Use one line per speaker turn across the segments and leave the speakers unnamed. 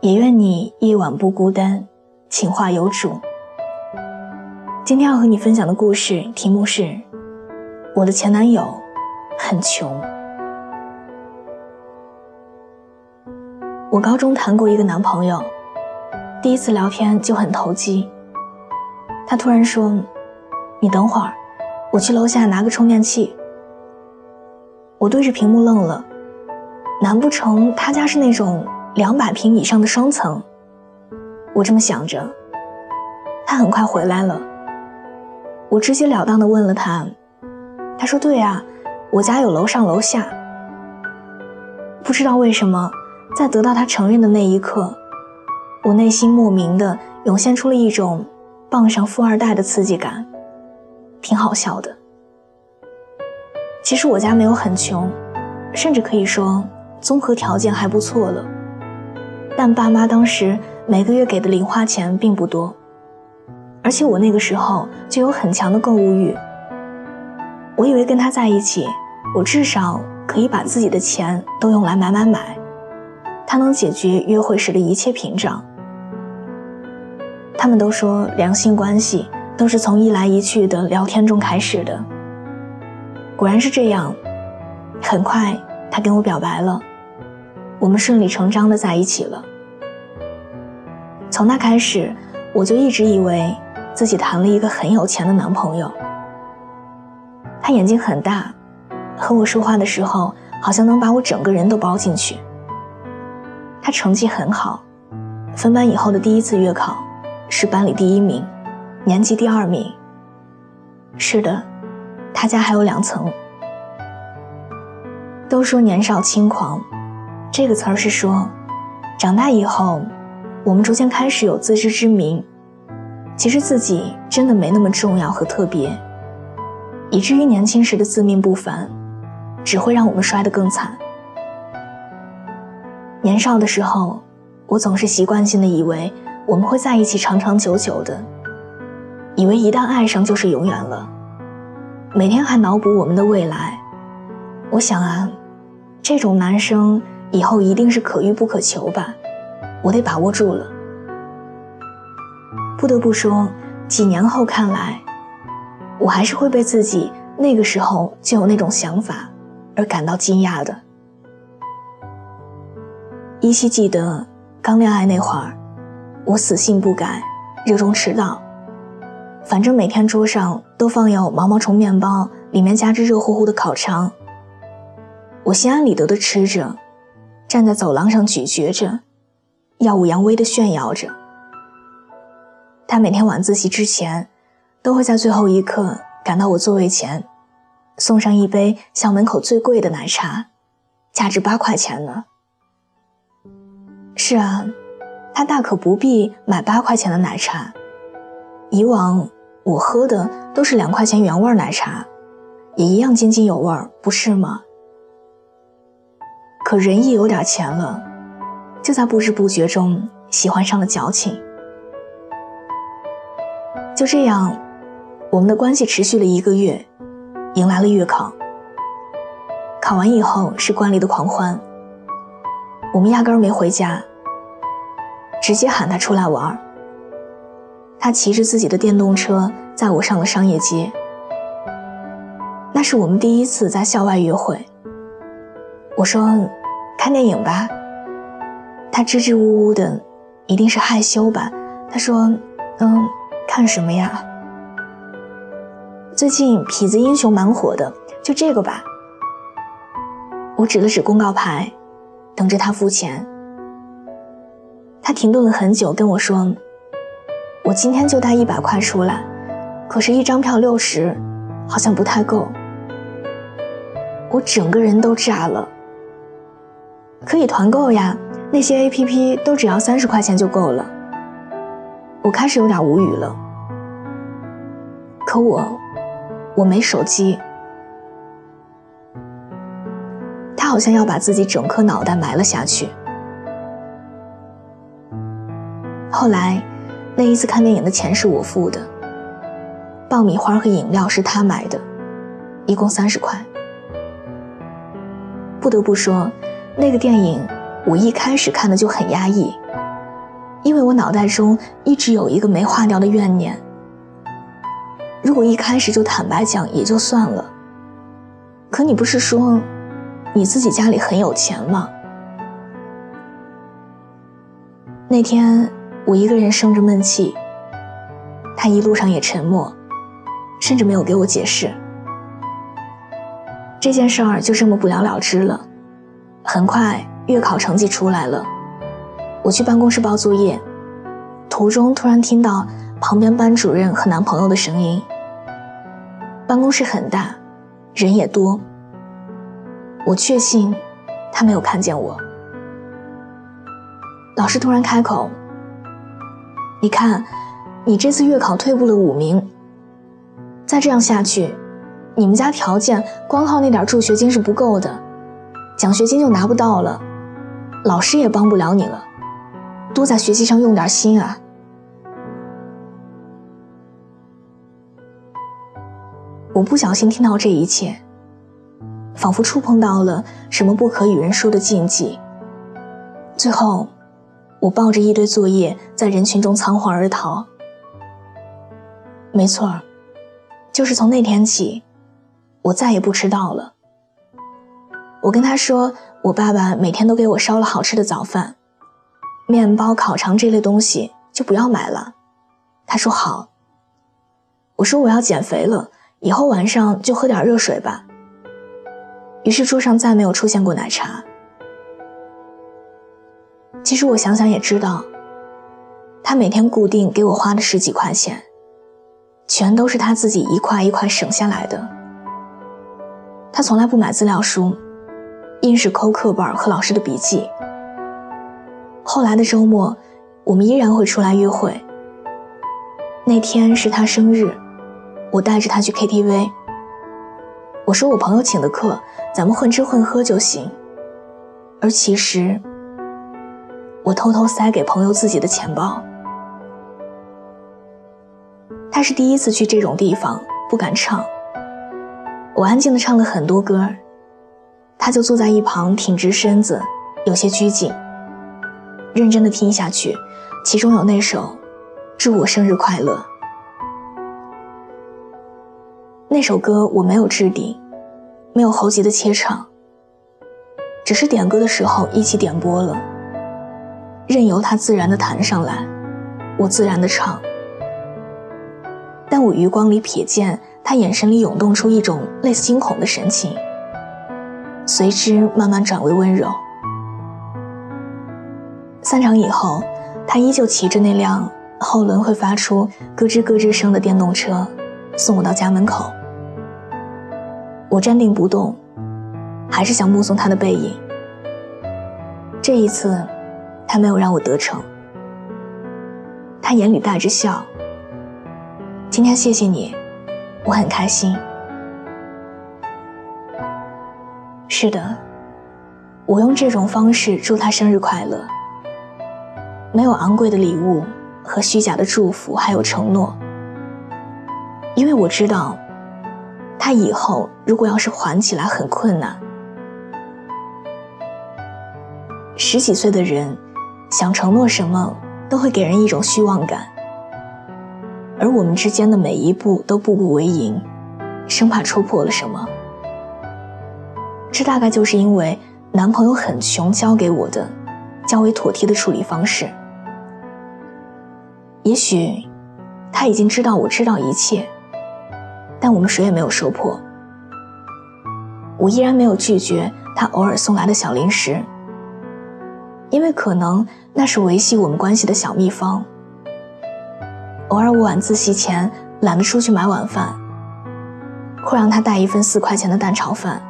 也愿你夜晚不孤单，情话有主。今天要和你分享的故事题目是：我的前男友很穷。我高中谈过一个男朋友，第一次聊天就很投机。他突然说：“你等会儿，我去楼下拿个充电器。”我对着屏幕愣了，难不成他家是那种？两百平以上的双层，我这么想着。他很快回来了，我直截了当的问了他，他说：“对啊，我家有楼上楼下。”不知道为什么，在得到他承认的那一刻，我内心莫名的涌现出了一种傍上富二代的刺激感，挺好笑的。其实我家没有很穷，甚至可以说综合条件还不错了。但爸妈当时每个月给的零花钱并不多，而且我那个时候就有很强的购物欲。我以为跟他在一起，我至少可以把自己的钱都用来买买买，他能解决约会时的一切屏障。他们都说良性关系都是从一来一去的聊天中开始的，果然是这样。很快，他跟我表白了。我们顺理成章的在一起了。从那开始，我就一直以为自己谈了一个很有钱的男朋友。他眼睛很大，和我说话的时候，好像能把我整个人都包进去。他成绩很好，分班以后的第一次月考是班里第一名，年级第二名。是的，他家还有两层。都说年少轻狂。这个词儿是说，长大以后，我们逐渐开始有自知之明，其实自己真的没那么重要和特别，以至于年轻时的自命不凡，只会让我们摔得更惨。年少的时候，我总是习惯性的以为我们会在一起长长久久的，以为一旦爱上就是永远了，每天还脑补我们的未来。我想啊，这种男生。以后一定是可遇不可求吧，我得把握住了。不得不说，几年后看来，我还是会被自己那个时候就有那种想法而感到惊讶的。依稀记得刚恋爱那会儿，我死性不改，热衷迟到，反正每天桌上都放有毛毛虫面包，里面夹着热乎乎的烤肠，我心安理得的吃着。站在走廊上咀嚼着，耀武扬威地炫耀着。他每天晚自习之前，都会在最后一刻赶到我座位前，送上一杯校门口最贵的奶茶，价值八块钱呢。是啊，他大可不必买八块钱的奶茶，以往我喝的都是两块钱原味奶茶，也一样津津有味，不是吗？可人一有点钱了，就在不知不觉中喜欢上了矫情。就这样，我们的关系持续了一个月，迎来了月考。考完以后是关里的狂欢，我们压根儿没回家，直接喊他出来玩。他骑着自己的电动车载我上了商业街，那是我们第一次在校外约会。我说。看电影吧，他支支吾吾的，一定是害羞吧。他说：“嗯，看什么呀？最近《痞子英雄》蛮火的，就这个吧。”我指了指公告牌，等着他付钱。他停顿了很久，跟我说：“我今天就带一百块出来，可是，一张票六十，好像不太够。”我整个人都炸了。可以团购呀，那些 A P P 都只要三十块钱就够了。我开始有点无语了。可我，我没手机。他好像要把自己整颗脑袋埋了下去。后来，那一次看电影的钱是我付的，爆米花和饮料是他买的，一共三十块。不得不说，那个电影我一开始看的就很压抑，因为我脑袋中一直有一个没化掉的怨念。如果一开始就坦白讲也就算了，可你不是说你自己家里很有钱吗？那天我一个人生着闷气，他一路上也沉默，甚至没有给我解释。这件事儿就这么不了了之了。很快月考成绩出来了，我去办公室报作业，途中突然听到旁边班主任和男朋友的声音。办公室很大，人也多。我确信他没有看见我。老师突然开口：“你看，你这次月考退步了五名，再这样下去。”你们家条件光靠那点助学金是不够的，奖学金就拿不到了，老师也帮不了你了，多在学习上用点心啊！我不小心听到这一切，仿佛触碰到了什么不可与人说的禁忌。最后，我抱着一堆作业在人群中仓皇而逃。没错，就是从那天起。我再也不迟到了。我跟他说，我爸爸每天都给我烧了好吃的早饭，面包、烤肠这类东西就不要买了。他说好。我说我要减肥了，以后晚上就喝点热水吧。于是桌上再没有出现过奶茶。其实我想想也知道，他每天固定给我花的十几块钱，全都是他自己一块一块省下来的。他从来不买资料书，硬是抠课本和老师的笔记。后来的周末，我们依然会出来约会。那天是他生日，我带着他去 KTV。我说我朋友请的客，咱们混吃混喝就行。而其实，我偷偷塞给朋友自己的钱包。他是第一次去这种地方，不敢唱。我安静的唱了很多歌，他就坐在一旁挺直身子，有些拘谨，认真地听下去。其中有那首《祝我生日快乐》。那首歌我没有置顶，没有猴急的切唱，只是点歌的时候一起点播了，任由他自然地弹上来，我自然地唱。但我余光里瞥见。他眼神里涌动出一种类似惊恐的神情，随之慢慢转为温柔。散场以后，他依旧骑着那辆后轮会发出咯吱咯吱声的电动车，送我到家门口。我站定不动，还是想目送他的背影。这一次，他没有让我得逞。他眼里带着笑。今天谢谢你。我很开心。是的，我用这种方式祝他生日快乐。没有昂贵的礼物和虚假的祝福，还有承诺。因为我知道，他以后如果要是还起来很困难。十几岁的人，想承诺什么，都会给人一种虚妄感。而我们之间的每一步都步步为营，生怕戳破了什么。这大概就是因为男朋友很穷教给我的较为妥帖的处理方式。也许他已经知道我知道一切，但我们谁也没有说破。我依然没有拒绝他偶尔送来的小零食，因为可能那是维系我们关系的小秘方。偶尔我晚自习前懒得出去买晚饭，会让他带一份四块钱的蛋炒饭，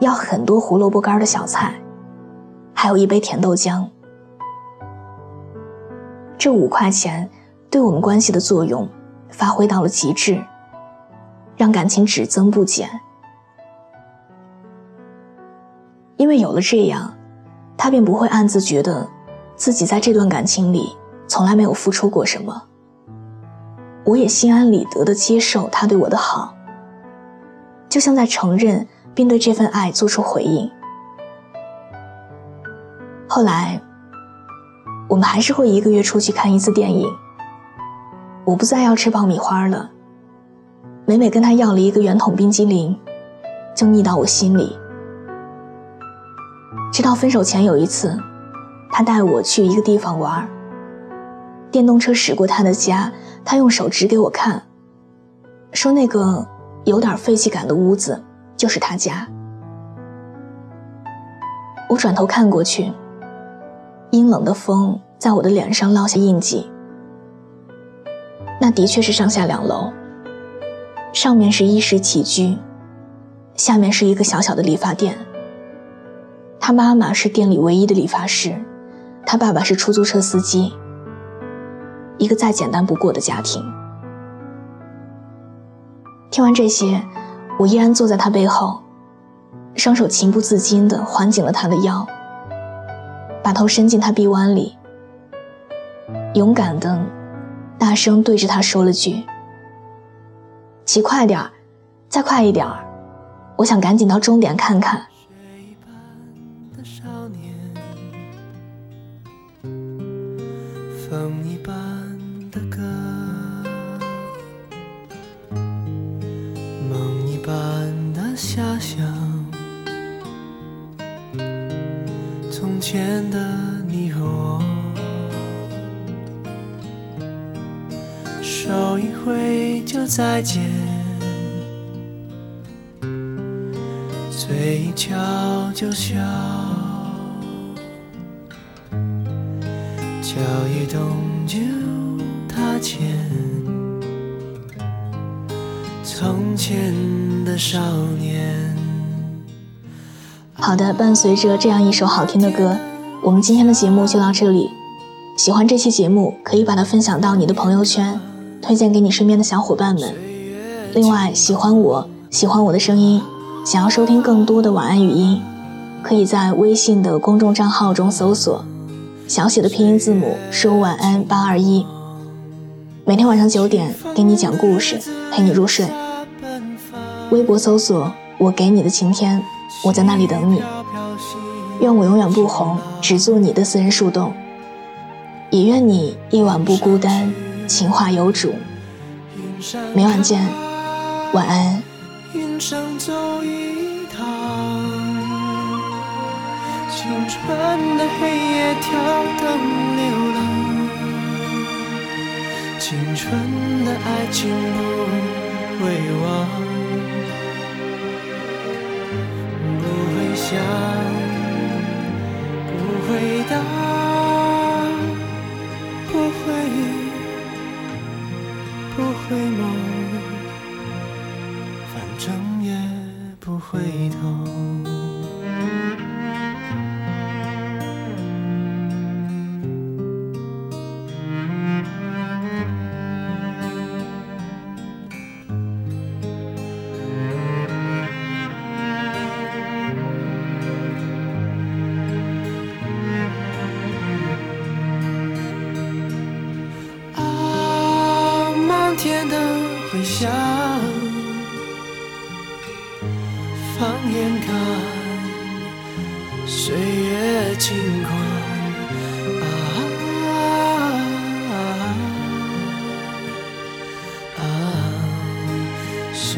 要很多胡萝卜干的小菜，还有一杯甜豆浆。这五块钱对我们关系的作用发挥到了极致，让感情只增不减。因为有了这样，他便不会暗自觉得自己在这段感情里从来没有付出过什么。我也心安理得地接受他对我的好，就像在承认并对这份爱做出回应。后来，我们还是会一个月出去看一次电影。我不再要吃爆米花了，每每跟他要了一个圆筒冰激凌，就腻到我心里。直到分手前有一次，他带我去一个地方玩，电动车驶过他的家。他用手指给我看，说：“那个有点废弃感的屋子就是他家。”我转头看过去，阴冷的风在我的脸上烙下印记。那的确是上下两楼，上面是衣食起居，下面是一个小小的理发店。他妈妈是店里唯一的理发师，他爸爸是出租车司机。一个再简单不过的家庭。听完这些，我依然坐在他背后，双手情不自禁地环紧了他的腰，把头伸进他臂弯里，勇敢地、大声对着他说了句：“骑快点儿，再快一点儿，我想赶紧到终点看看。”
前的你和我，手一挥就再见，嘴一翘就笑，脚一动就踏前，从前的少年。
好的，伴随着这样一首好听的歌，我们今天的节目就到这里。喜欢这期节目，可以把它分享到你的朋友圈，推荐给你身边的小伙伴们。另外，喜欢我喜欢我的声音，想要收听更多的晚安语音，可以在微信的公众账号中搜索小写的拼音字母说晚安八二一，每天晚上九点给你讲故事，陪你入睡。微博搜索我给你的晴天。我在那里等你，愿我永远不红，只做你的私人树洞。也愿你一晚不孤单，情话有主。明晚见，晚安。云上走一趟，青春的黑夜跳灯流浪，青春的爱情不会忘。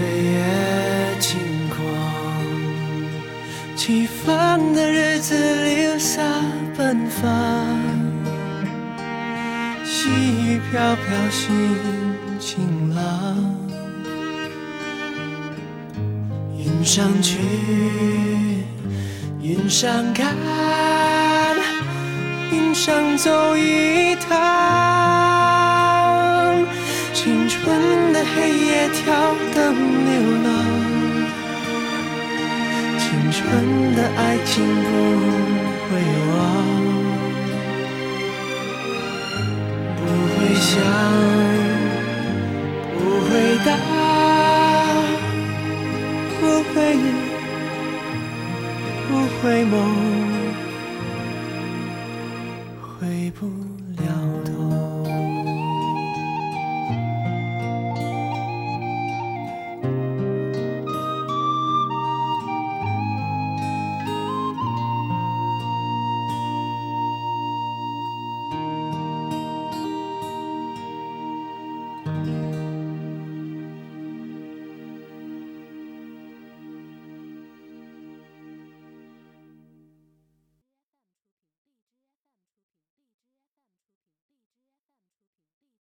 岁月轻狂，起风的日子流洒奔放，细雨飘飘心晴朗，云上去。云上看，云上走一趟，青春的黑夜跳灯流浪。
青春的爱情不会忘，不会想，不会答，不会日，不会梦，回不。